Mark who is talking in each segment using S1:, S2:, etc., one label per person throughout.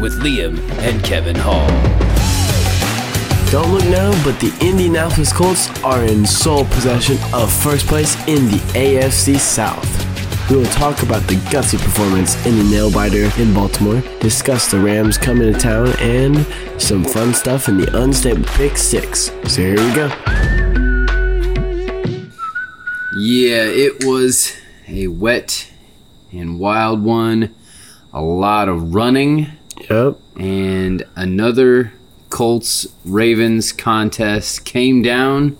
S1: with Liam and Kevin Hall.
S2: Don't look now, but the Indianapolis Colts are in sole possession of first place in the AFC South. We will talk about the gutsy performance in the nail biter in Baltimore, discuss the Rams coming to town, and some fun stuff in the unstable pick six. So here we go.
S1: Yeah, it was a wet and wild one. A lot of running
S2: Yep.
S1: and another Colts Ravens contest came down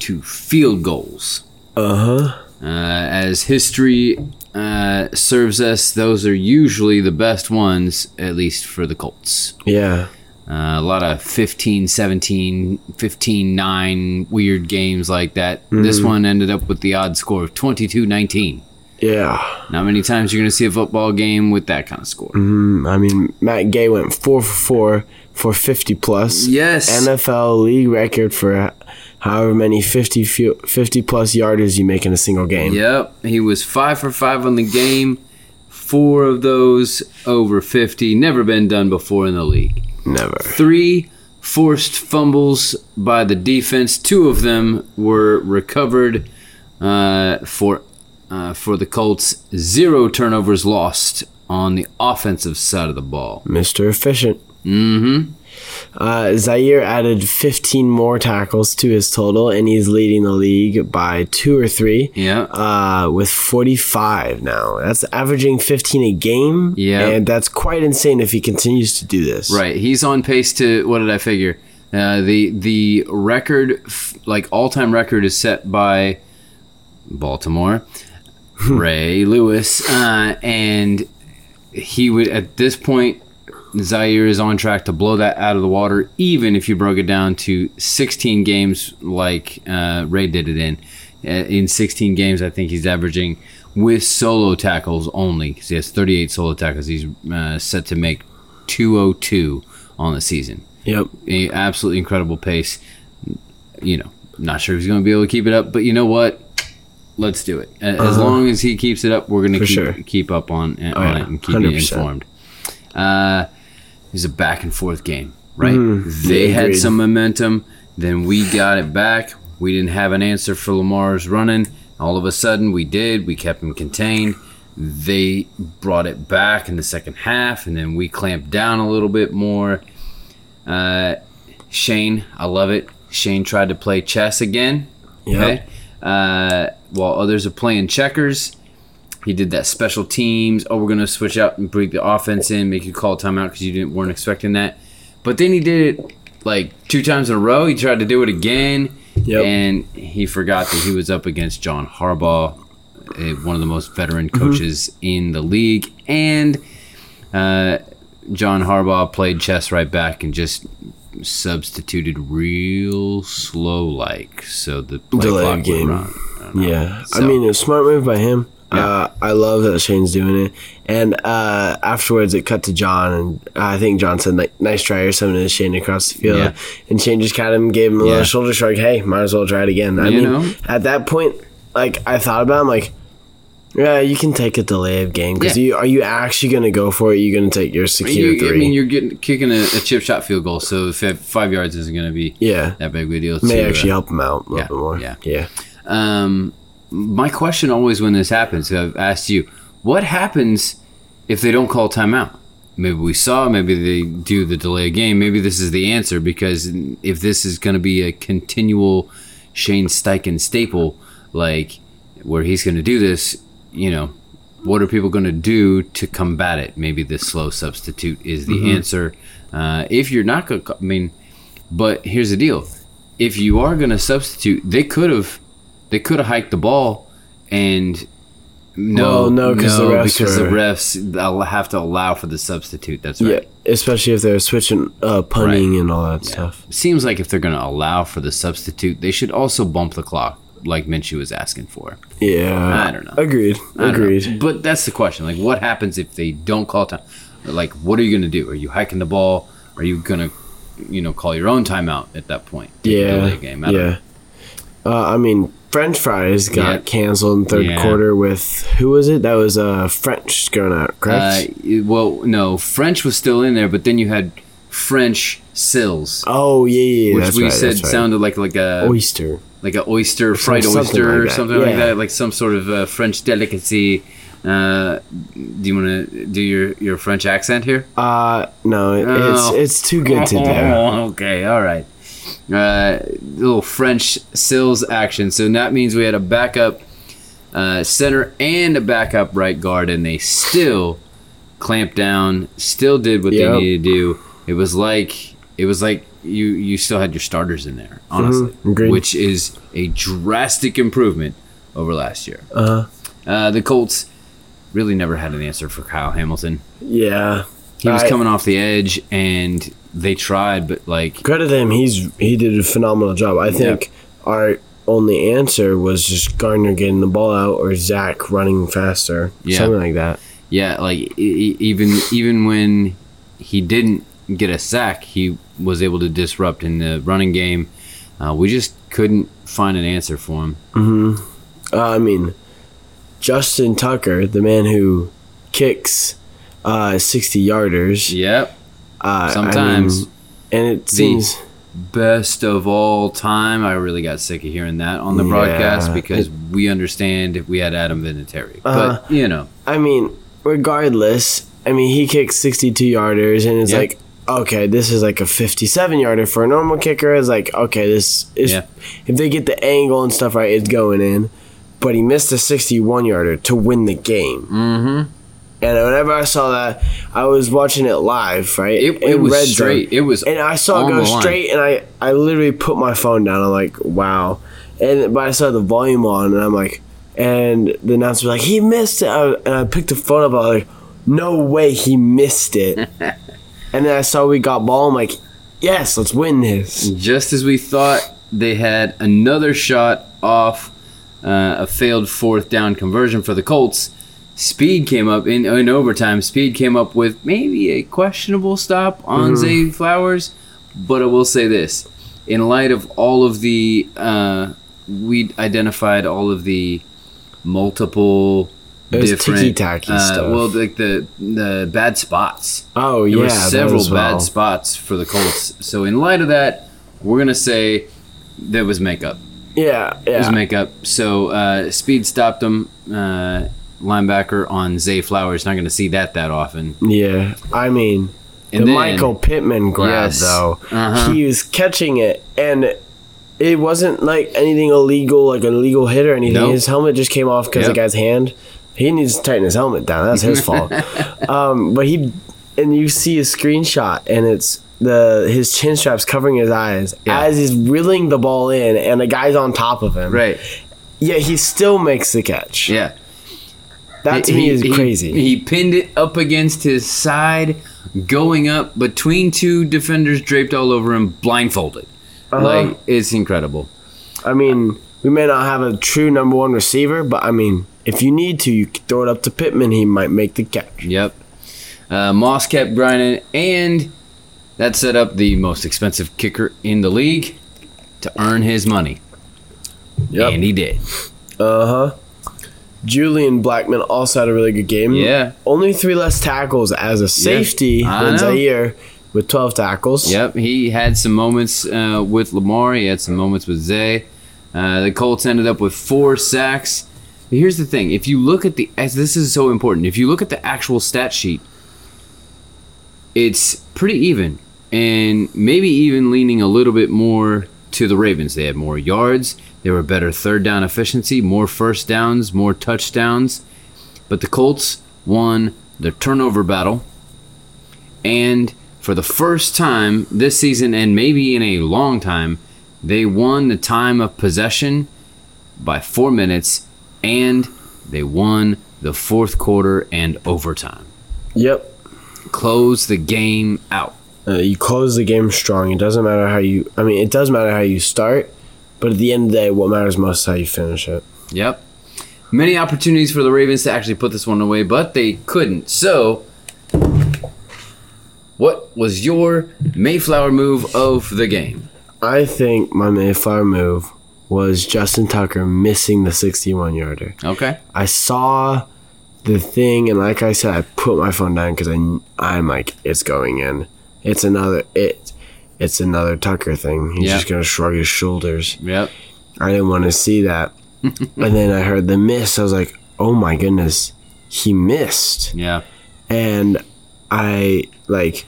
S1: to field goals.
S2: Uh huh.
S1: Uh, as history uh, serves us, those are usually the best ones, at least for the Colts.
S2: Yeah.
S1: Uh, a lot of 15 17, 15 9 weird games like that. This one ended up with the odd score of 22 19.
S2: Yeah.
S1: Not many times you're going to see a football game with that kind of score.
S2: Mm, I mean, Matt Gay went four for four for 50 plus.
S1: Yes.
S2: NFL league record for however many 50, 50 plus yarders you make in a single game.
S1: Yep, he was five for five on the game. Four of those over 50. Never been done before in the league.
S2: Never.
S1: Three forced fumbles by the defense. Two of them were recovered uh, for uh, for the Colts. Zero turnovers lost on the offensive side of the ball.
S2: Mr. Efficient.
S1: Mm-hmm.
S2: Uh, Zaire added 15 more tackles to his total, and he's leading the league by two or three.
S1: Yeah.
S2: Uh, with 45 now. That's averaging 15 a game.
S1: Yeah.
S2: And that's quite insane if he continues to do this.
S1: Right, he's on pace to what did I figure? Uh, the the record, f- like all time record, is set by Baltimore, Ray Lewis, uh, and he would at this point. Zaire is on track to blow that out of the water, even if you broke it down to 16 games like uh, Ray did it in. Uh, in 16 games, I think he's averaging with solo tackles only because he has 38 solo tackles. He's uh, set to make 202 on the season.
S2: Yep.
S1: Absolutely incredible pace. You know, not sure if he's going to be able to keep it up, but you know what? Let's do it. As long as he keeps it up, we're going to
S2: Uh-huh.
S1: Keep,
S2: sure.
S1: keep up on, on
S2: yeah.
S1: it and keep you
S2: 100%.
S1: informed. Uh, it was a back and forth game, right?
S2: Mhm.
S1: They had
S2: agreed.
S1: some momentum, then we got it back. We didn't have an answer for Lamar's running. All of a sudden, we did. We kept him contained. They brought it back in the second half, and then we clamped down a little bit more. Uh, Shane, I love it. Shane tried to play chess again.
S2: Yep.
S1: Okay. Uh, while others are playing checkers, he did that special teams. Oh, we're gonna switch out and bring the offense in, make you call a timeout because you didn't weren't expecting that. But then he did it like two times in a row. He tried to do it again,
S2: Yep.
S1: and he forgot that he was up against John Harbaugh, one of the most veteran
S2: Mm-hmm.
S1: coaches in the league, and uh, John Harbaugh played chess right back and just substituted real slow like so the
S2: Delay game.
S1: run. I.
S2: Yeah, I mean, a smart move by him.
S1: Yeah.
S2: Uh, I love that Shane's doing it. And uh, afterwards, it cut to John, and I think John said, like, "Nice try" or something to Shane across the field.
S1: Yeah.
S2: And Shane just kind of gave him a
S1: Yeah.
S2: little shoulder shrug. Hey, might as well try it again. I
S1: You
S2: mean,
S1: know?
S2: at that point, like I thought about, it, I'm like, yeah, you can take a delay of game because
S1: Yeah.
S2: you are you actually going to go for it? You're going to take your secure
S1: You-
S2: three.
S1: I mean, you're getting kicking a, a chip shot field goal, so if five- yards isn't going to be
S2: yeah,
S1: that big of a deal.
S2: may
S1: to,
S2: actually
S1: uh,
S2: help him out a little
S1: yeah,
S2: bit more.
S1: yeah.
S2: yeah.
S1: Um, my question always when this happens, I've asked you, what happens if they don't call timeout? Maybe we saw, maybe they do the delay of game. Maybe this is the answer because if this is going to be a continual Shane Steichen staple, like where he's going to do this, you know, what are people going to do to combat it? Maybe this slow substitute is the answer. Uh, if you're not going to, I mean, but here's the deal: if you are going to substitute, they could have, they could have hiked the ball and No,
S2: Well, no, 'cause the refs
S1: because the refs have to allow for the substitute. That's right.
S2: Yeah, especially if they're switching uh, punting
S1: Right.
S2: and all that stuff.
S1: Seems like if they're going to allow for the substitute, they should also bump the clock, like Minshew was asking for.
S2: Yeah,
S1: I don't know.
S2: Agreed.
S1: Don't know.
S2: Agreed.
S1: But that's the question. Like, what happens if they don't call time? Like, what are you going to do? Are you hiking the ball? Are you going to, you know, call your own timeout at that point?
S2: Yeah,
S1: game? I
S2: yeah. Uh, I mean, French fries got
S1: Yeah.
S2: canceled in third
S1: Yeah.
S2: quarter with who was it? That was uh French going out, correct?
S1: Uh, well, no, French was still in there, but then you had French sills,
S2: oh yeah, yeah, yeah,
S1: which we
S2: right,
S1: said
S2: right.
S1: sounded like like a
S2: oyster.
S1: Like an oyster, fried
S2: something
S1: oyster,
S2: like
S1: or something like that, like some sort of uh, French delicacy. Uh, do you want to do your, your French accent here?
S2: Uh no, it-
S1: Oh.
S2: it's it's too good to do.
S1: Oh, okay, all right. Uh, little French sills action. So that means we had a backup uh, center and a backup right guard, and they still clamped down. Still did what
S2: Yep.
S1: they needed to do. It was like it was like you you still had your starters in there, honestly,
S2: Mhm,
S1: which is a drastic improvement over last year.
S2: Uh
S1: Uh, the Colts really never had an answer for Kyle Hamilton.
S2: yeah.
S1: He was
S2: I-
S1: coming off the edge, and they tried, but like
S2: Credit him, he's he did a phenomenal job. I think our only answer was just Gardner getting the ball out or Zach running faster,
S1: Yeah.
S2: something like that.
S1: Yeah, like e- even even when he didn't get a sack, he was able to disrupt in the running game. Uh, we just couldn't find an answer for him.
S2: Uh, I mean, Justin Tucker, the man who kicks uh, 60 yarders.
S1: Yep,
S2: Uh, I
S1: sometimes
S2: mean, and it seems.
S1: best of all time. I really got sick of hearing that on the
S2: Yeah,
S1: broadcast because we understand if we had Adam Vinatieri,
S2: Uh-huh.
S1: but you know,
S2: I mean, regardless, I mean, he kicks 62 yarders, and it's
S1: Yeah.
S2: like, okay, this is like a 57 yarder for a normal kicker. It's like, okay, this is.
S1: Yeah.
S2: If they get the angle and stuff right, it's going in. But he missed a 61 yarder to win the game.
S1: mm-hmm.
S2: And whenever I saw that, I was watching it live, right?
S1: it, it was
S2: red zone.
S1: straight. It was
S2: And I saw it go straight, and I, I literally put my phone down. I'm like, wow. And but I saw the volume on, and I'm like, and the announcer was like, he missed it. I, and I picked the phone up. I was like, no way, he missed it. and then I saw we got ball. I'm like, yes, let's win this.
S1: Just as we thought, they had another shot off uh, a failed fourth down conversion for the Colts. Speed came up in, in overtime. Speed came up with maybe a questionable stop on Zay Flowers, but I will say this: in light of all of the, uh, we identified all of the multiple Different,
S2: ticky-tacky
S1: uh,
S2: stuff.
S1: Well, like the the bad spots.
S2: Oh
S1: There
S2: yeah,
S1: were several
S2: well.
S1: bad spots for the Colts. So in light of that, we're gonna say there was makeup.
S2: Yeah, yeah.
S1: It was makeup. So uh, speed stopped him. Uh, linebacker on Zay Flowers. Not gonna see that that often.
S2: Yeah, I mean,
S1: And
S2: the
S1: then-
S2: Michael Pittman grab
S1: Yes.
S2: though,
S1: Uh-huh.
S2: he was catching it, and it wasn't like anything illegal, like an illegal hit or anything.
S1: Nope.
S2: His helmet just came off because
S1: Yep.
S2: the guy's hand. He needs to tighten his helmet down. That's his fault. um, but he, and you see a screenshot, and it's the his chin straps covering his eyes
S1: Yeah.
S2: as he's reeling the ball in, and the guy's on top of him.
S1: Right.
S2: Yet he still makes the catch.
S1: Yeah.
S2: That to
S1: He-
S2: me is
S1: he-
S2: crazy.
S1: He pinned it up against his side, going up between two defenders draped all over him, blindfolded.
S2: Uh-huh.
S1: Like it's incredible.
S2: I mean, we may not have a true number one receiver, but I mean, if you need to, you can throw it up to Pittman. He might make the catch.
S1: Yep. Uh, Moss kept grinding, and that set up the most expensive kicker in the league to earn his money. Yep. And he did.
S2: Uh huh. Julian Blackmon also had a really good game.
S1: Yeah.
S2: Only three less tackles as a safety
S1: I
S2: than. Zaire with 12 tackles.
S1: Yep, he had some moments uh, with Lamar. He had some moments with Zay. Uh, the Colts ended up with four sacks. Here's the thing: if you look at the, as this is so important. If you look at the actual stat sheet, it's pretty even, and maybe even leaning a little bit more to the Ravens. They had more yards. They were better third down efficiency, more first downs, more touchdowns. But the Colts won the turnover battle. And for the first time this season, and maybe in a long time, they won the time of possession by four minutes and They won the fourth quarter and overtime.
S2: Yep.
S1: Close the game out.
S2: Uh, you close the game strong. It doesn't matter how you. I mean, it does matter how you start, but at the end of the day, what matters most is how you finish it.
S1: Yep. Many opportunities for the Ravens to actually put this one away, but they couldn't. So, what was your Mayflower move of the game?
S2: I think my Mayflower move was Justin Tucker missing the 61 yarder.
S1: Okay.
S2: I saw the thing, and like I said, I put my phone down because I I'm like, it's going in. It's another it. It's another Tucker thing. He's
S1: Yeah.
S2: just gonna shrug his shoulders.
S1: Yep.
S2: I didn't want to see that. and then I heard the miss. I was like, oh my goodness, he missed.
S1: Yeah.
S2: And I like,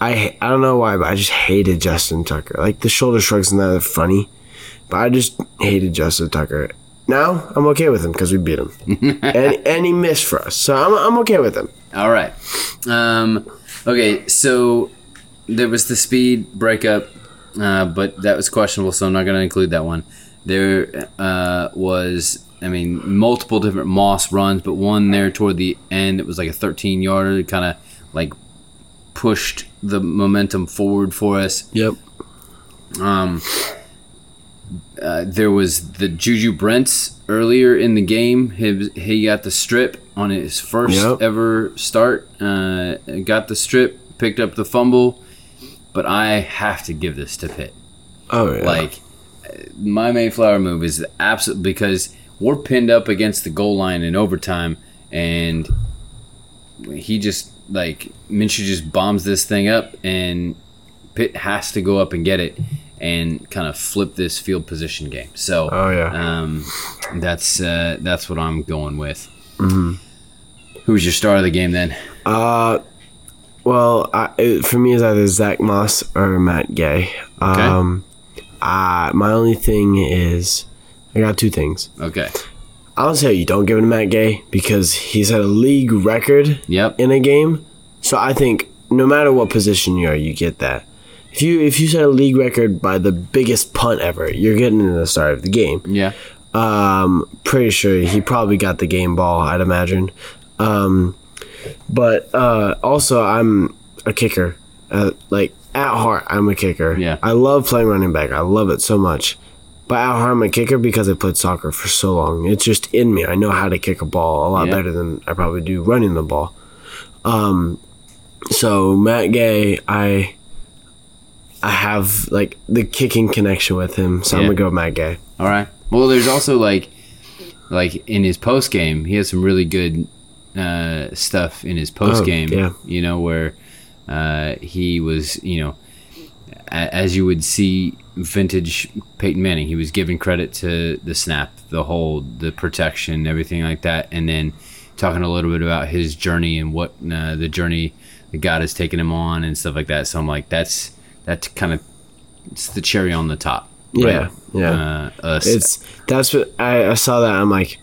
S2: I I don't know why, but I just hated Justin Tucker. Like the shoulder shrugs and that are funny, but I just hated Justin Tucker. Now I'm okay with him because we beat him, and and he missed for us, so I'm I'm okay with him.
S1: All right. Um, okay, so there was the speed breakup, uh, but that was questionable, so I'm not going to include that one. There uh, was, I mean, multiple different Moss runs, but one there toward the end, it was like a 13 yarder, kind of like pushed the momentum forward for us.
S2: Yep.
S1: Um, uh, there was the Juju Brents earlier in the game. He, he got the strip on his first
S2: Yep.
S1: ever start. Uh, got the strip, picked up the fumble, but I have to give this to Pitt.
S2: Oh yeah.
S1: Like my Mayflower move is absolute because we're pinned up against the goal line in overtime, and he just like Minshew just bombs this thing up, and Pitt has to go up and get it and kind of flip this field position game. So,
S2: Oh, yeah.
S1: um, that's uh, that's what I'm going with. Who's your star of the game then?
S2: Uh, well, I, it, for me, it's either Zach Moss or Matt Gay. Um, uh, my only thing is, I got two things.
S1: Okay.
S2: I'll tell you, don't give it to Matt Gay because he's had a league record
S1: Yep.
S2: in a game. So I think no matter what position you are, you get that. If you if you set a league record by the biggest punt ever, you're getting in the start of the game.
S1: Yeah.
S2: Um, pretty sure he probably got the game ball. I'd imagine. Um, but uh, also, I'm a kicker. Uh, like at heart, I'm a kicker.
S1: Yeah.
S2: I love playing running back. I love it so much. But at heart, I'm a kicker because I played soccer for so long. It's just in me. I know how to kick a ball a lot
S1: Yeah.
S2: better than I probably do running the ball. Um, so Matt Gay, I. I have like the kicking connection with him, so I'm
S1: Yeah.
S2: gonna go with Matt Gay.
S1: All right. Well, there's also like, like in his post game, he has some really good uh, stuff in his post game.
S2: yeah.
S1: You know where uh, he was, you know, a- as you would see vintage Peyton Manning, he was giving credit to the snap, the hold, the protection, everything like that, and then talking a little bit about his journey and what uh, the journey that God has taken him on and stuff like that. So I'm like, that's that's kind of it's the cherry on the top.
S2: Yeah, yeah.
S1: Uh.
S2: It's that's what I, I saw that. I'm like,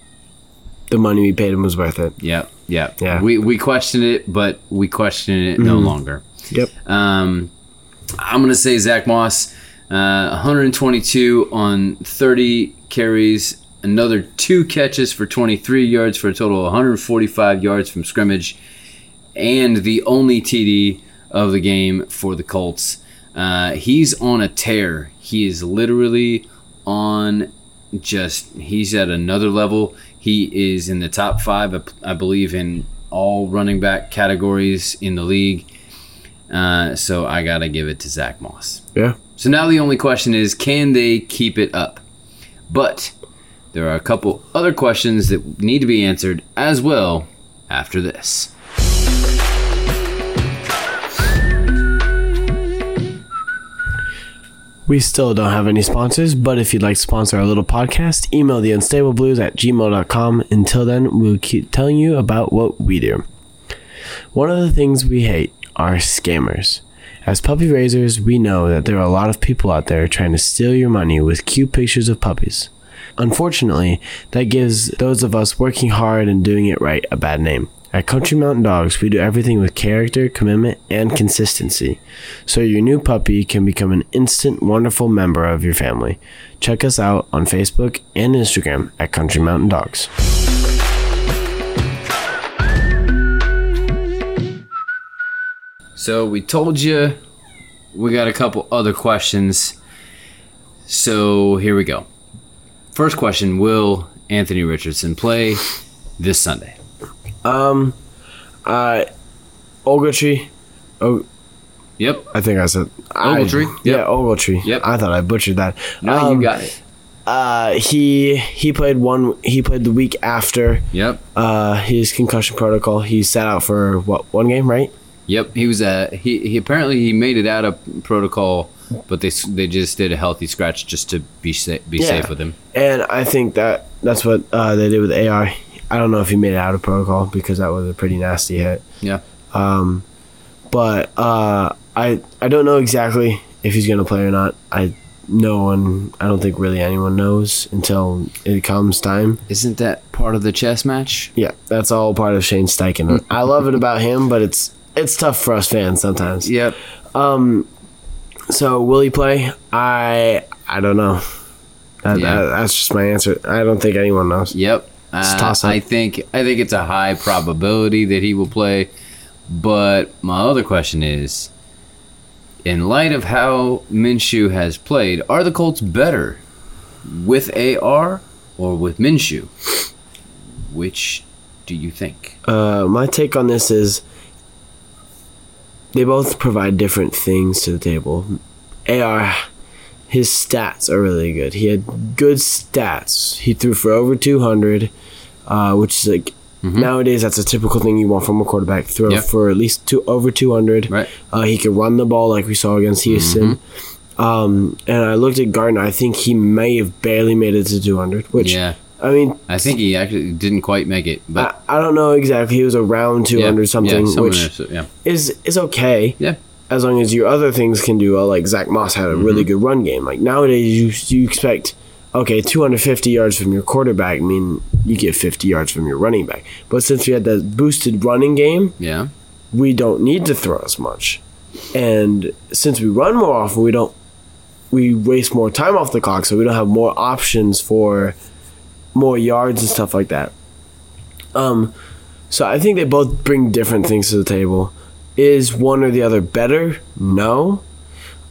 S2: the money we paid him was worth it.
S1: Yep, yep.
S2: Yeah.
S1: We we questioned it, but we question it no longer.
S2: Yep.
S1: Um, I'm gonna say Zach Moss, uh, 122 on 30 carries, another two catches for 23 yards for a total of 145 yards from scrimmage, and the only TD of the game for the Colts. Uh, he's on a tear. He is literally on just he's at another level. He is in the top five, I- believe, in all running back categories in the league. Uh, so I gotta give it to Zach Moss.
S2: Yeah.
S1: So now the only question is, can they keep it up? But there are a couple other questions that need to be answered as well after this.
S2: We still don't have any sponsors, but if you'd like to sponsor our little podcast, email the unstable blues at gmail.com. Until then, we'll keep telling you about what we do. One of the things we hate are scammers. As puppy raisers, we know that there are a lot of people out there trying to steal your money with cute pictures of puppies. Unfortunately, that gives those of us working hard and doing it right a bad name. At Country Mountain Dogs, we do everything with character, commitment, and consistency, so your new puppy can become an instant, wonderful member of your family. Check us out on Facebook and Instagram at Country Mountain Dogs.
S1: So, we told you we got a couple other questions. So, here we go. First question Will Anthony Richardson play this Sunday?
S2: Um, uh, Ogletree. Oh,
S1: Yep.
S2: I think I said
S1: Ogletree?
S2: I, Yeah,
S1: Yep.
S2: Ogletree.
S1: Yep.
S2: I thought I butchered that.
S1: No,
S2: Um,
S1: you got it.
S2: Uh, he he played one. He played the week after
S1: Yep.
S2: uh his concussion protocol. He sat out for what one game, right?
S1: Yep. He was uh he, he apparently he made it out of protocol, but they they just did a healthy scratch just to be sa- be
S2: Yeah.
S1: safe with him.
S2: And I think that that's what uh, they did with AI. I don't know if he made it out of protocol because that was a pretty nasty hit.
S1: Yeah.
S2: Um, but uh, I I don't know exactly if he's gonna play or not. I no one. I don't think really anyone knows until it comes time.
S1: Isn't that part of the chess match?
S2: Yeah, that's all part of Shane Steichen. I love it about him, but it's it's tough for us fans sometimes.
S1: Yep.
S2: Um, so will he play? I I don't know. That,
S1: Yeah.
S2: that- that's just my answer. I don't think anyone knows.
S1: Yep. Uh. I think I think it's a high probability that he will play, but my other question is, in light of how Minshew has played, are the Colts better with AR or with Minshew? Which do you think?
S2: Uh, my take on this is they both provide different things to the table. AR, his stats are really good. He had good stats. He threw for over 200, uh, which is like nowadays that's a typical thing you want from a quarterback. Throw
S1: Yep.
S2: for at least two over 200.
S1: Right.
S2: Uh, he could run the ball like we saw against Houston. Um, and I looked at Gardner. I think he may have barely made it to 200, which
S1: Yeah,
S2: I mean,
S1: I think he actually didn't quite make it, but
S2: I, I don't know exactly. He was around 200
S1: yeah,
S2: something,
S1: yeah,
S2: which
S1: there, so- yeah,
S2: is is okay
S1: yeah,
S2: as long as your other things can do well. Like Zach Moss had a
S1: Mm-hmm.
S2: really good run game. Like nowadays, you you expect okay, 250 yards from your quarterback. I mean, you get 50 yards from your running back. But since we had that boosted running game,
S1: yeah.
S2: we don't need to throw as much. And since we run more often, we don't we waste more time off the clock, so we don't have more options for more yards and stuff like that. Um, so I think they both bring different things to the table. Is one or the other better? No.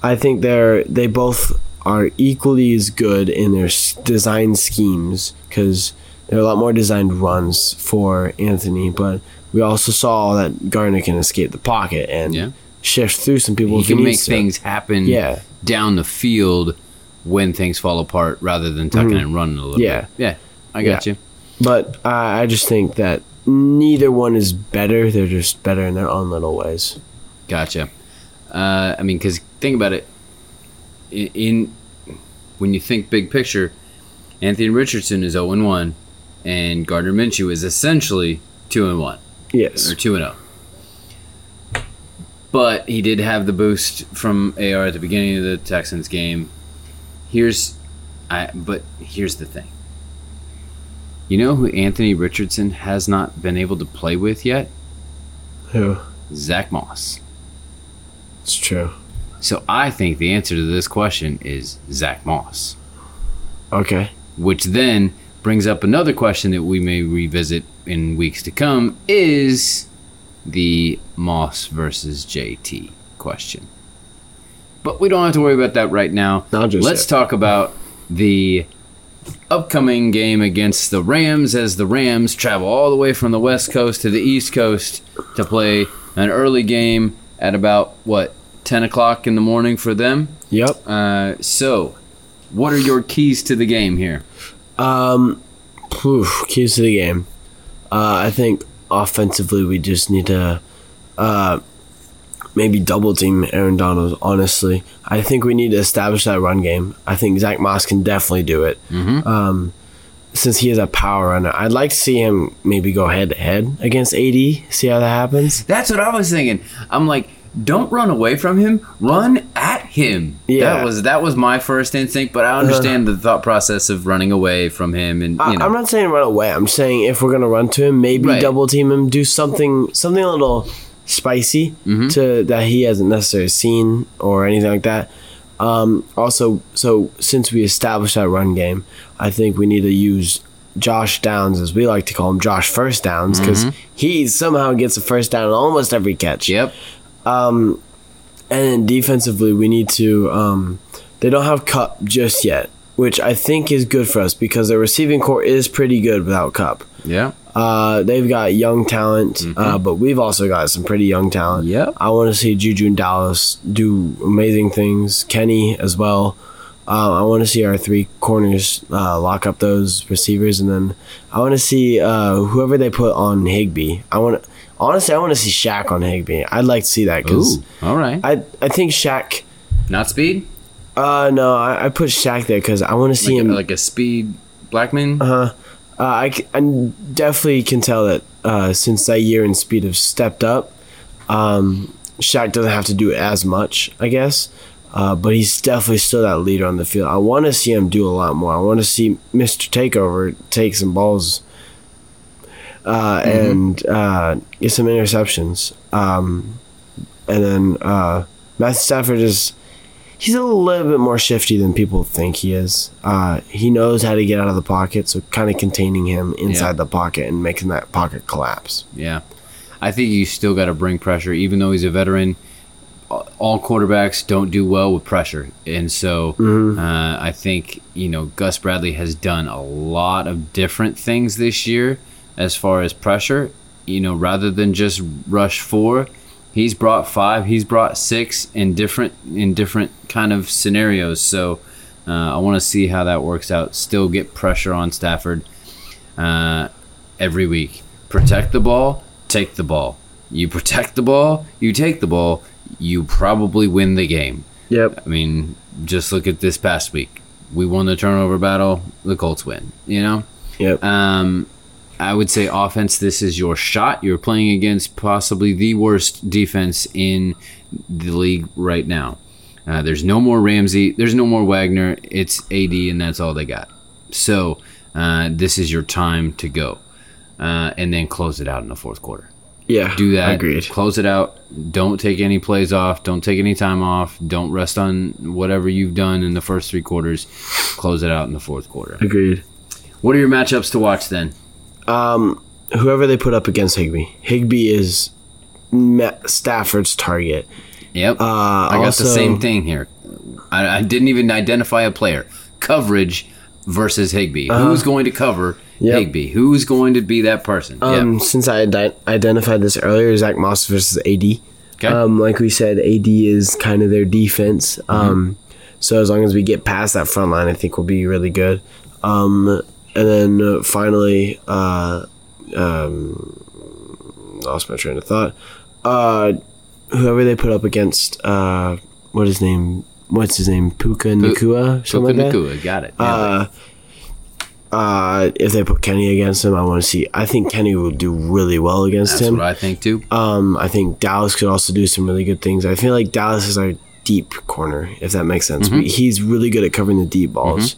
S2: I think they're they both are equally as good in their s- design schemes because there are a lot more designed runs for Anthony, but we also saw that Gardner can escape the pocket and
S1: Yeah.
S2: shift through some people.
S1: He
S2: if he
S1: can make
S2: to.
S1: things happen
S2: Yeah.
S1: down the field when things fall apart rather than tucking and running a little
S2: Mm-hmm. Yeah.
S1: bit. Yeah, I got
S2: Yeah.
S1: you.
S2: But uh, I just think that neither one is better. They're just better in their own little ways.
S1: Gotcha. Uh, I mean, because think about it. In, in when you think big picture, Anthony Richardson is zero and one, and Gardner Minshew is essentially two and one
S2: Yes.
S1: or two and zero. But he did have the boost from AR at the beginning of the Texans game. Here's, I but here's the thing. You know who Anthony Richardson has not been able to play with yet?
S2: Who?
S1: Zach Moss.
S2: It's true.
S1: So I think the answer to this question is Zach Moss,
S2: Okay.
S1: which then brings up another question that we may revisit in weeks to come is the Moss versus JT question. But we don't have to worry about that right now.
S2: Not just
S1: Let's
S2: yet.
S1: talk about the upcoming game against the Rams as the Rams travel all the way from the West Coast to the East Coast to play an early game at about what 10 o'clock in the morning for them.
S2: Yep.
S1: Uh, so, what are your keys to the game here?
S2: Um, keys to the game. Uh, I think offensively we just need to uh, maybe double team Aaron Donald. Honestly, I think we need to establish that run game. I think Zach Moss can definitely do it.
S1: Mhm.
S2: Um, since he is a power runner, I'd like to see him maybe go head to head against AD. See how that happens.
S1: That's what I was thinking. I'm like, don't run away from him. Run at him.
S2: Yeah.
S1: That was that was my first instinct, but I understand the thought process of running away from him and you
S2: I,
S1: know.
S2: I'm not saying run away. I'm saying if we're gonna run to him, maybe
S1: Right.
S2: double team him, do something something a little spicy
S1: Mm-hmm.
S2: to that he hasn't necessarily seen or anything like that. Um, also, so since we established that run game, I think we need to use Josh Downs, as we like to call him, Josh First Downs, because he somehow gets a first down on almost every catch.
S1: Mm-hmm. Yep.
S2: Um, and then defensively, we need to. Um, they don't have Kupp just yet, which I think is good for us because their receiving core is pretty good without Kupp.
S1: Yeah.
S2: Uh, they've got young talent, uh, but we've also got some pretty young talent.
S1: Mm-hmm.
S2: I want to see Juju and Dallas do amazing things. Kenny as well. Um, I want to see our three corners uh, lock up those receivers, and then I want to see uh, whoever they put on Higbee. I want to honestly, I want to see Shaq on Higbee. I'd like to see that because
S1: All right.
S2: I I think Shaq.
S1: Not speed.
S2: Uh, no, I, I put Shaq there because I want to see
S1: Like,
S2: him.
S1: a, like a speed Blackmon.
S2: Uh, I, c- I definitely can tell that uh, since that year and speed have stepped up, um, Shaq doesn't have to do as much, I guess. Uh, but he's definitely still that leader on the field. I want to see him do a lot more. I want to see Mr. Takeover take some balls uh, and uh, get some interceptions. Um, and then uh, Matthew Stafford is he's a little bit more shifty than people think he is. Uh, he knows how to get out of the pocket, so kind of containing him inside
S1: Yeah.
S2: the pocket and making that pocket collapse.
S1: Yeah. I think you still got to bring pressure, even though he's a veteran. All quarterbacks don't do well with pressure, and so uh, I think you know Gus Bradley has done a lot of different things this year as far as pressure. You know, rather than just rush four, he's brought five, he's brought six in different in different kind of scenarios. So uh, I want to see how that works out. Still get pressure on Stafford uh, every week. Protect the ball, take the ball. You protect the ball, you take the ball, you probably win the game.
S2: Yep.
S1: I mean, just look at this past week. We won the turnover battle, the Colts win, you know?
S2: Yep.
S1: Um, I would say offense, this is your shot. You're playing against possibly the worst defense in the league right now. Uh, there's no more Ramsey. There's no more Wagner. It's AD, and that's all they got. So uh, this is your time to go, uh, and then close it out in the fourth quarter.
S2: yeah.
S1: Do that.
S2: Agreed.
S1: Close it out. Don't take any plays off. Don't take any time off. Don't rest on whatever you've done in the first three quarters. Close it out in the fourth quarter.
S2: Agreed.
S1: What are your matchups to watch then?
S2: Um, whoever they put up against Higbee, Higbee is Stafford's target.
S1: Yep.
S2: Uh,
S1: I got
S2: also-
S1: the same thing here. I, I didn't even identify a player. Coverage versus Higbee. Who's going to cover
S2: Uh-huh. Yep.
S1: Higbee? Who's going to be that person?
S2: Um,
S1: yep.
S2: since I ide- identified this earlier, Zach Moss versus AD.
S1: Okay.
S2: Um, like we said, AD is kind of their defense.
S1: Mm-hmm.
S2: Um, so as long as we get past that front line, I think we'll be really good. Um, and then uh, finally, uh, um, lost my train of thought. Uh, whoever they put up against, uh, what his name? What's his name? Puka Nacua, something
S1: Puka
S2: like that.
S1: Nacua, got it.
S2: Uh, uh, if they put Kenny against him, I want to see. I think Kenny will do really well against
S1: That's
S2: him.
S1: what I think too.
S2: Um, I think Dallas could also do some really good things. I feel like Dallas is our deep corner, if that makes sense.
S1: Mm-hmm.
S2: He's really good at covering the deep balls.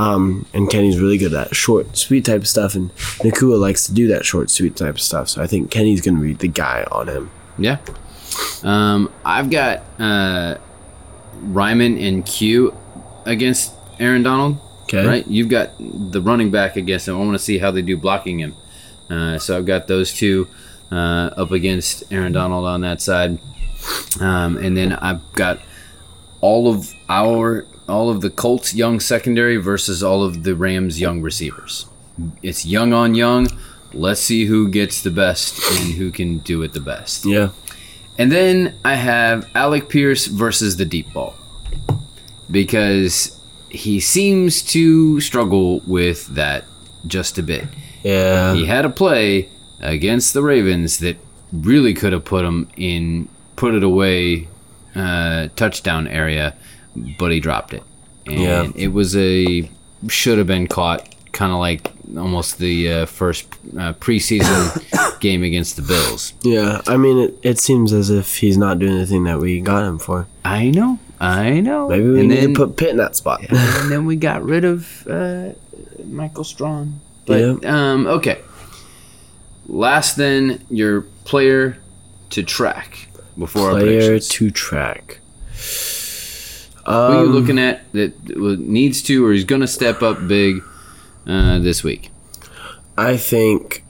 S2: Um, and Kenny's really good at short, sweet type of stuff. And Nacua likes to do that short, sweet type of stuff. So I think Kenny's going to be the guy on him.
S1: Yeah. Um, I've got uh, Raimann and Q against Aaron Donald.
S2: Okay.
S1: Right? You've got the running back against him. I want to see how they do blocking him. Uh, so I've got those two uh, up against Aaron Donald on that side. Um, and then I've got all of our all of the Colts young secondary versus all of the Rams young receivers. It's young on young. Let's see who gets the best and who can do it the best.
S2: Yeah.
S1: And then I have Alec Pierce versus the deep ball because he seems to struggle with that just a bit.
S2: Yeah.
S1: He had a play against the Ravens that really could have put him in put it away uh, touchdown area, but he dropped it. And
S2: Yeah.
S1: it was a should have been caught, kind of like almost the uh, first uh, preseason game against the Bills.
S2: Yeah. I mean, it, it seems as if he's not doing the thing that we got him for.
S1: I know, I know.
S2: Maybe we
S1: and
S2: need
S1: then,
S2: to put Pitt in that spot.
S1: and then we got rid of uh, Michael Strachan. But um, okay. Last, then your player to track before our
S2: Player to track.
S1: Who are you
S2: Um,
S1: looking at that needs to or is going to step up big uh, this week?
S2: I think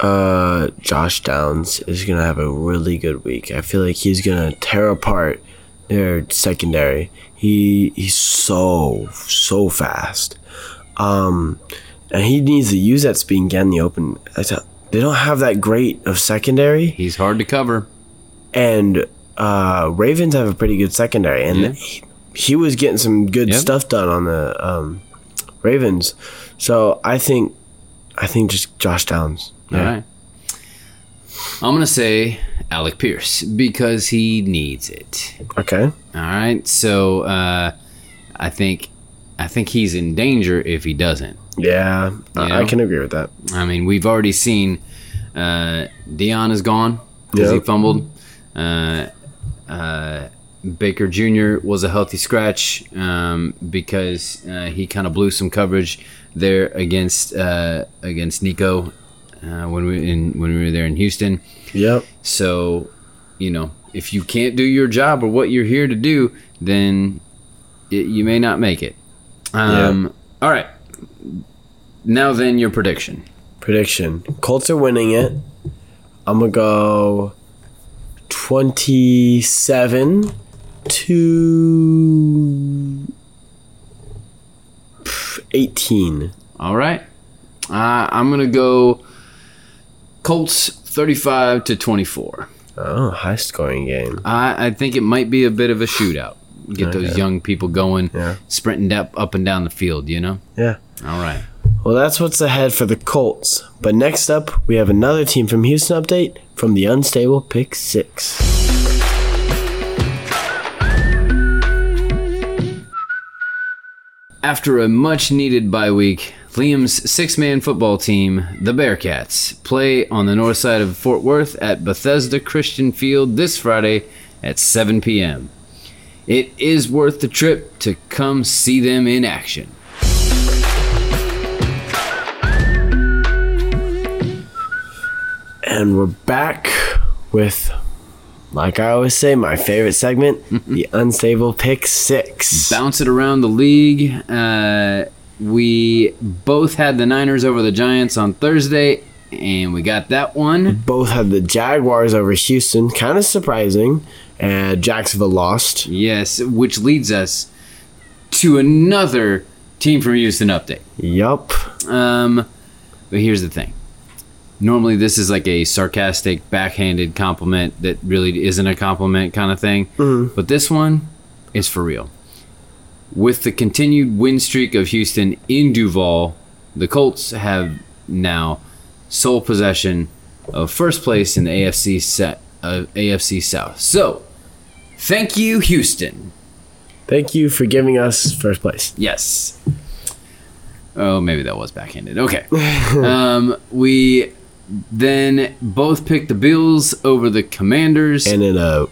S2: uh, Josh Downs is gonna have a really good week. I feel like he's gonna tear apart their secondary. He he's so so fast, um, and he needs to use that speed and get in the open. They don't have that great of secondary,
S1: He's hard to cover.
S2: and uh, Ravens have a pretty good secondary, and
S1: Yeah.
S2: He, was getting some good
S1: Yep.
S2: stuff done on the um, Ravens. So I think I think just Josh Downs.
S1: All right. I'm gonna say Alec Pierce because he needs it.
S2: Okay.
S1: All right. So uh, I think I think he's in danger if he doesn't.
S2: Yeah, I- I can agree with that.
S1: I mean, we've already seen uh, Deon is gone because he fumbled. Uh, uh, Baker Jr. was a healthy scratch um, because uh, he kind of blew some coverage there against uh, against Nico uh, when we in when we were there in Houston.
S2: Yep.
S1: So, you know, if you can't do your job or what you're here to do, then it, you may not make it. Um, All right. Now then, your prediction.
S2: Prediction: Colts are winning it. I'm gonna go twenty-seven to eighteen.
S1: All right. Uh, I'm gonna go Colts 35 to 24.
S2: Oh, high scoring game.
S1: I, I think it might be a bit of a shootout. Get those young people going,
S2: Yeah.
S1: sprinting up, up and down the field. You know.
S2: Yeah.
S1: All right.
S2: Well, that's what's ahead for the Colts. But next up, we have another team from Houston update from the Unstable Pick Six.
S1: After a much needed bye week, Liam's six man football team, the Bearcats, play on the north side of Fort Worth at Bethesda Christian Field this Friday at 7 p.m. It is worth the trip to come see them in action.
S2: And we're back with, like I always say, my favorite segment, the Unstable Pick Six.
S1: bounce it around the league. Uh, we both had the Niners over the Giants on Thursday, and we got that one.
S2: Both had the Jaguars over Houston, kind of surprising. And Jacksonville lost.
S1: Yes, which leads us to another team from Houston update.
S2: Yup.
S1: Um, but here's the thing. Normally, this is like a sarcastic, backhanded compliment that really isn't a compliment kind of thing. But this one is for real. With the continued win streak of Houston in Duval, the Colts have now sole possession of first place in the AFC set of AFC South. So, thank you, Houston.
S2: Thank you for giving us first place.
S1: Yes. Oh, maybe that was backhanded. Okay. um, we then both picked the Bills over the Commanders.
S2: And in a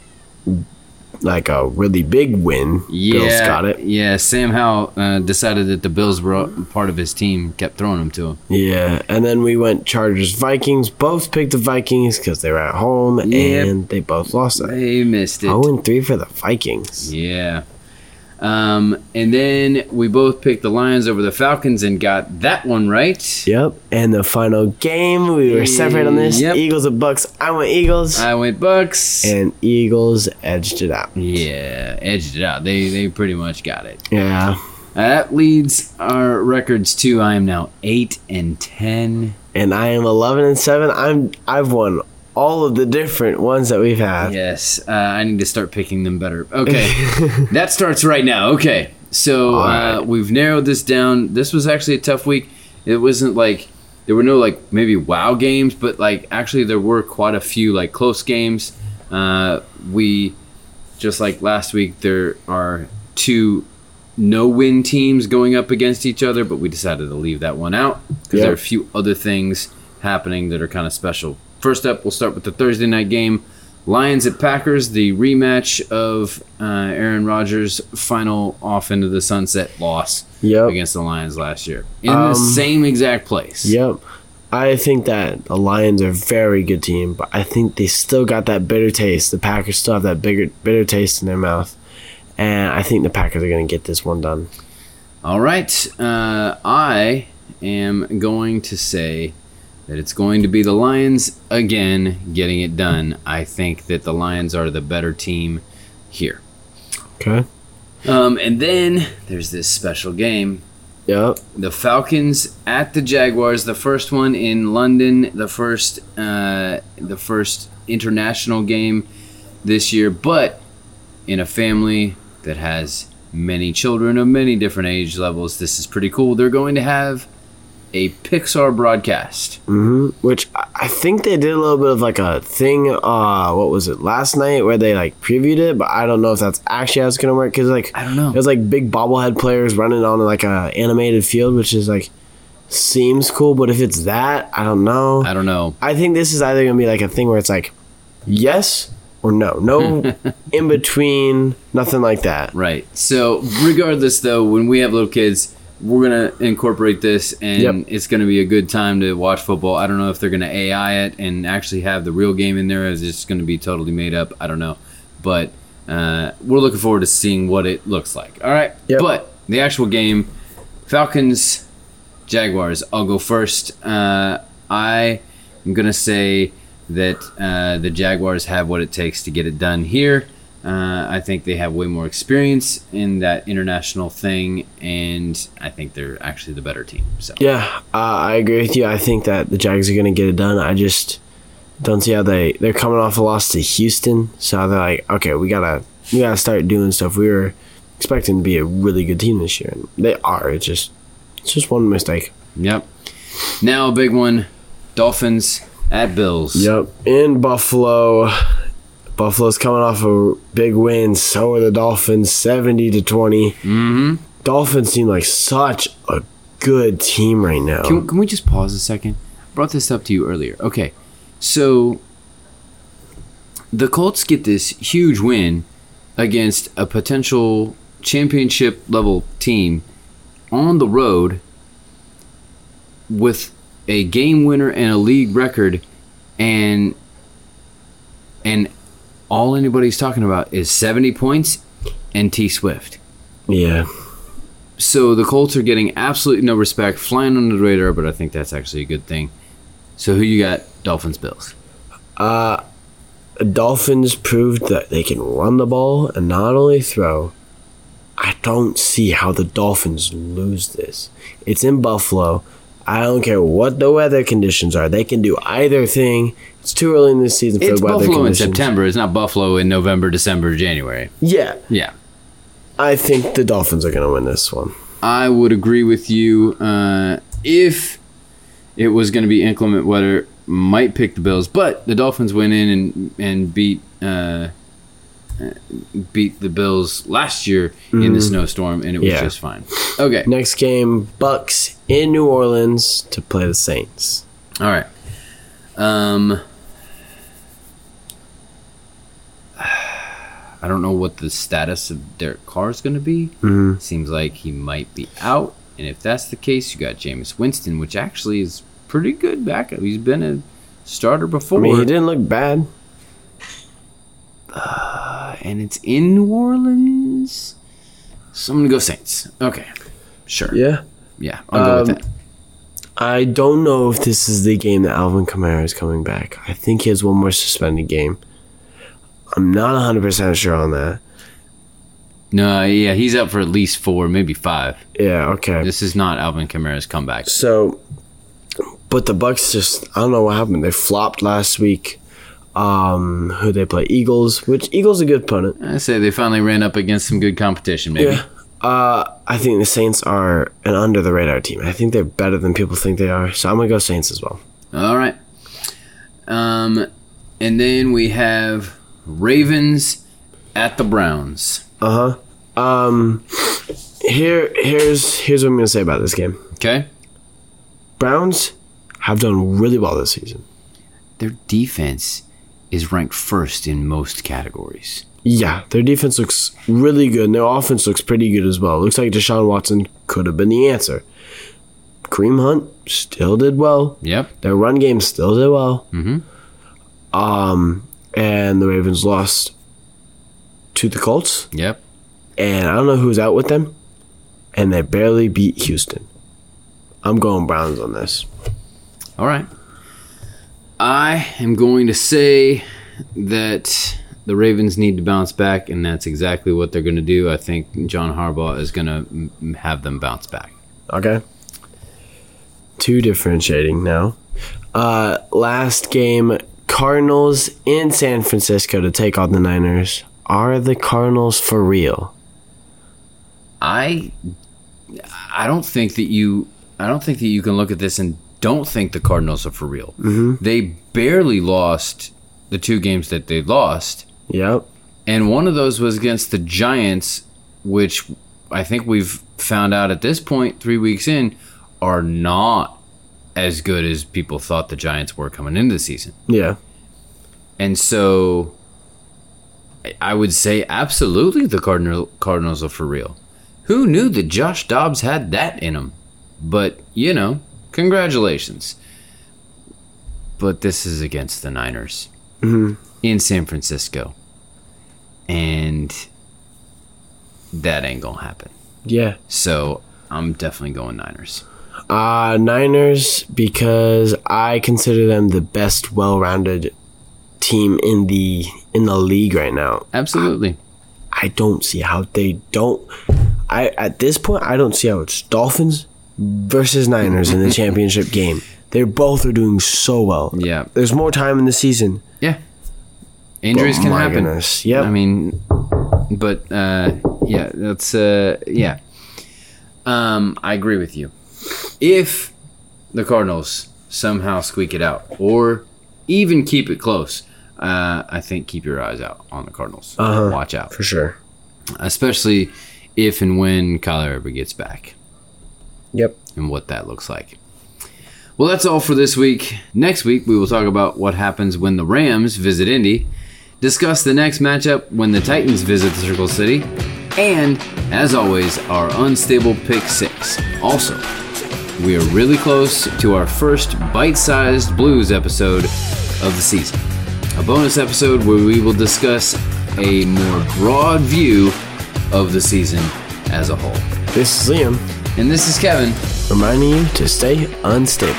S2: like a really big win,
S1: yeah,
S2: Bills got it.
S1: Yeah, Sam Howell uh, decided that the Bills were part of his team, kept throwing them to him.
S2: Yeah, and then we went Chargers Vikings. Both picked the Vikings because they were at home, and they both lost that.
S1: They missed it.
S2: Oh, and three for the Vikings.
S1: Yeah. Um, and then we both picked the Lions over the Falcons and got that one right.
S2: Yep. And the final game, we were separate on this.
S1: Yep.
S2: Eagles and Bucks. I went Eagles,
S1: I went Bucks.
S2: and Eagles edged it out.
S1: yeah, edged it out. They they pretty much got it.
S2: Yeah.
S1: That leads our records to I am now eight and ten.
S2: And I am eleven and seven. I'm I've won all of the different ones that we've had.
S1: Yes, uh, I need to start picking them better. Okay, that starts right now. Okay, so
S2: All
S1: uh, we've narrowed this down. This was actually a tough week. It wasn't like there were no like maybe wow games, but like actually there were quite a few like close games. Uh, we just like last week there are two no win teams going up against each other, but we decided to leave that one out because there are a few other things happening that are kind of special. First up, we'll start with the Thursday night game. Lions at Packers, the rematch of uh, Aaron Rodgers' final off into the sunset loss
S2: Yep.
S1: against the Lions last year in the
S2: Um,
S1: same exact place.
S2: Yep. I think that the Lions are a very good team, but I think they still got that bitter taste. The Packers still have that bigger bitter taste in their mouth. And I think the Packers are going to get this one done.
S1: All right, uh, I am going to say that it's going to be the Lions again getting it done. I think that the Lions are the better team here.
S2: Okay.
S1: Um, and then there's this special game
S2: Yep.
S1: the Falcons at the Jaguars, the first one in London, the first uh, the first international game this year, but in a family that has many children of many different age levels. This is pretty cool. They're going to have a Pixar broadcast.
S2: hmm Which I I think they did a little bit of like a thing. Uh, what was it last night where they like previewed it? But I don't know if that's actually how it's gonna work because like
S1: I don't know.
S2: It was like big bobblehead players running on like a animated field, which is like seems cool. But if it's that, I don't know.
S1: I don't know.
S2: I think this is either gonna be like a thing where it's like yes or no, no in between, nothing like that.
S1: Right. So, regardless, though, when we have little kids, we're gonna incorporate this, and
S2: Yep.
S1: it's gonna be a good time to watch football. I don't know if they're gonna AI it and actually have the real game in there, as it's gonna be totally made up. I don't know, but uh, we're looking forward to seeing what it looks like. All right.
S2: Yep.
S1: But the actual game, Falcons, Jaguars. I'll go first. Uh, I am gonna say that uh, the Jaguars have what it takes to get it done here. Uh, I think they have way more experience in that international thing, and I think they're actually the better team. So
S2: Yeah, uh, I agree with you. I think that the Jags are gonna get it done. I just don't see how they they're coming off a loss to Houston, so they're like, okay, we gotta we gotta start doing stuff. We were expecting to be a really good team this year, and they are. It's just it's just one mistake.
S1: Yep. Now a big one: Dolphins at Bills.
S2: Yep. In Buffalo, Buffalo's coming off a big win. So are the Dolphins, seventy to 20
S1: Mm-hmm.
S2: Dolphins seem like such a good team right now.
S1: Can, can we just pause a second? I brought this up to you earlier. Okay, so the Colts get this huge win against a potential championship level team on the road with a game winner and a league record, and and all anybody's talking about is 70 points and T Swift.
S2: yeah.
S1: So the Colts are getting absolutely no respect, flying under the radar, but I think that's actually a good thing. So who you got? Dolphins, Bills.
S2: Uh, Dolphins proved that they can run the ball and not only throw. I don't see how the Dolphins lose this. It's in Buffalo. I don't care what the weather conditions are. They can do either thing. It's too early in the season for
S1: It's
S2: weather conditions.
S1: Buffalo in. September. It's not Buffalo in November, December, January.
S2: Yeah,
S1: Yeah,
S2: I think the Dolphins are going to win this one.
S1: I would agree with you. Uh, if it was going to be inclement weather, might pick the Bills, but the Dolphins went in and and beat uh, beat the Bills last year in the snowstorm, and it was
S2: Yeah.
S1: just fine. Okay,
S2: Next game, Bucs in New Orleans to play the Saints.
S1: All right. Um, I don't know what the status of Derek Carr is going to be.
S2: Mhm.
S1: Seems like he might be out, and if that's the case, you got Jameis Winston, which actually is pretty good backup. He's been a starter
S2: I
S1: before,
S2: mean, he didn't look bad.
S1: And it's in New Orleans. So I'm gonna go Saints. Okay, sure.
S2: Yeah.
S1: Yeah, I'll go with
S2: Um,
S1: that.
S2: I don't know if this is the game that Alvin Kamara is coming back. I think he has one more suspended game. I'm not 100% sure on that.
S1: No, yeah, he's up for at least four, maybe five.
S2: Yeah, okay.
S1: This is not Alvin Kamara's comeback.
S2: So, but the Bucs just, I don't know what happened. They flopped last week. Um, who they play? Eagles, which Eagles a good opponent.
S1: I say they finally ran up against some good competition, maybe.
S2: Yeah. Uh, I think the Saints are an under the radar team. I think they're better than people think they are. So I'm gonna go Saints as well.
S1: All right. Um, and then we have Ravens at the Browns.
S2: Uh huh. Um, here, here's here's what I'm gonna say about this game.
S1: Okay.
S2: Browns have done really well this season.
S1: Their defense is ranked first in most categories.
S2: Yeah, their defense looks really good, and their offense looks pretty good as well. Looks like Deshaun Watson could have been the answer. Kareem Hunt still did well.
S1: Yep.
S2: Their run game still did well.
S1: Mhm.
S2: Um, and the Ravens lost to the Colts,
S1: Yep.
S2: and I don't know who's out with them, and they barely beat Houston. I'm going Browns on this.
S1: All right. I am going to say that the Ravens need to bounce back, and that's exactly what they're going to do. I think John Harbaugh is going to have them bounce back.
S2: Okay. Two differentiating now. Uh, last game, Cardinals in San Francisco to take on the Niners. Are the Cardinals for real?
S1: I I don't think that you I don't think that you can look at this and don't think the Cardinals are for real. Mm-hmm. They barely lost the two games that they lost,
S2: Yep.
S1: and one of those was against the Giants, which I think we've found out at this point, three weeks in, are not as good as people thought the Giants were coming into the season.
S2: Yeah.
S1: And so I- I would say absolutely the Cardinal, Cardinals are for real. Who knew that Josh Dobbs had that in him? But, you know, congratulations. But this is against the Niners in San Francisco. And that ain't going to happen.
S2: Yeah.
S1: So I'm definitely going Niners.
S2: Uh, Niners because I consider them the best well-rounded team in the in the league right now.
S1: Absolutely.
S2: I don't see how they don't. I at this point I don't see how it's Dolphins versus Niners in the championship game. They both are doing so well.
S1: Yeah.
S2: There's more time in the season.
S1: Yeah. Injuries
S2: Oh
S1: can happen.
S2: goodness. Yep.
S1: I mean, but uh, yeah, that's uh, yeah. Um, I agree with you. If the Cardinals somehow squeak it out, or even keep it close, uh, I think keep your eyes out on the Cardinals.
S2: Uh-huh.
S1: Watch out,
S2: For sure.
S1: especially if and when Kyler ever gets back
S2: Yep.
S1: and what that looks like. Well, that's all for this week. Next week, we will talk about what happens when the Rams visit Indy, discuss the next matchup when the Titans visit Circle City, and, as always, our unstable pick six. Also, we are really close to our first bite sized blues episode of the season. A bonus episode where we will discuss a more broad view of the season as a whole.
S2: This is Liam
S1: And this is Kevin.
S2: reminding you to stay unstable.